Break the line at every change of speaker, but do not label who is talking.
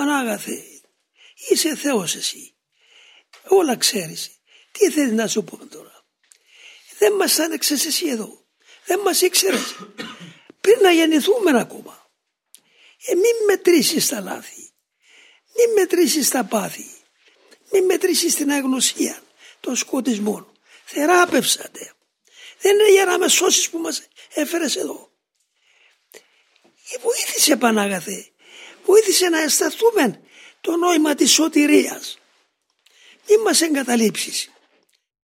Πανάγαθε, είσαι Θεός εσύ. Όλα ξέρεις. Τι θέλεις να σου πω τώρα. Δεν μας άνοιξες εσύ εδώ. Δεν μας ήξερες. Πριν να γεννηθούμε ακόμα. Ε, μην μετρήσεις τα λάθη. Μην μετρήσεις τα πάθη. Μην μετρήσεις την αγνωσία των σκοτισμών. Θεράπευσατε. Δεν είναι για να με σώσεις που μας έφερες εδώ. Ε, βοήθησε Πανάγαθε. Βοήθησε να αισθανθούμε το νόημα της σωτηρίας. Μην μας εγκαταλείψεις.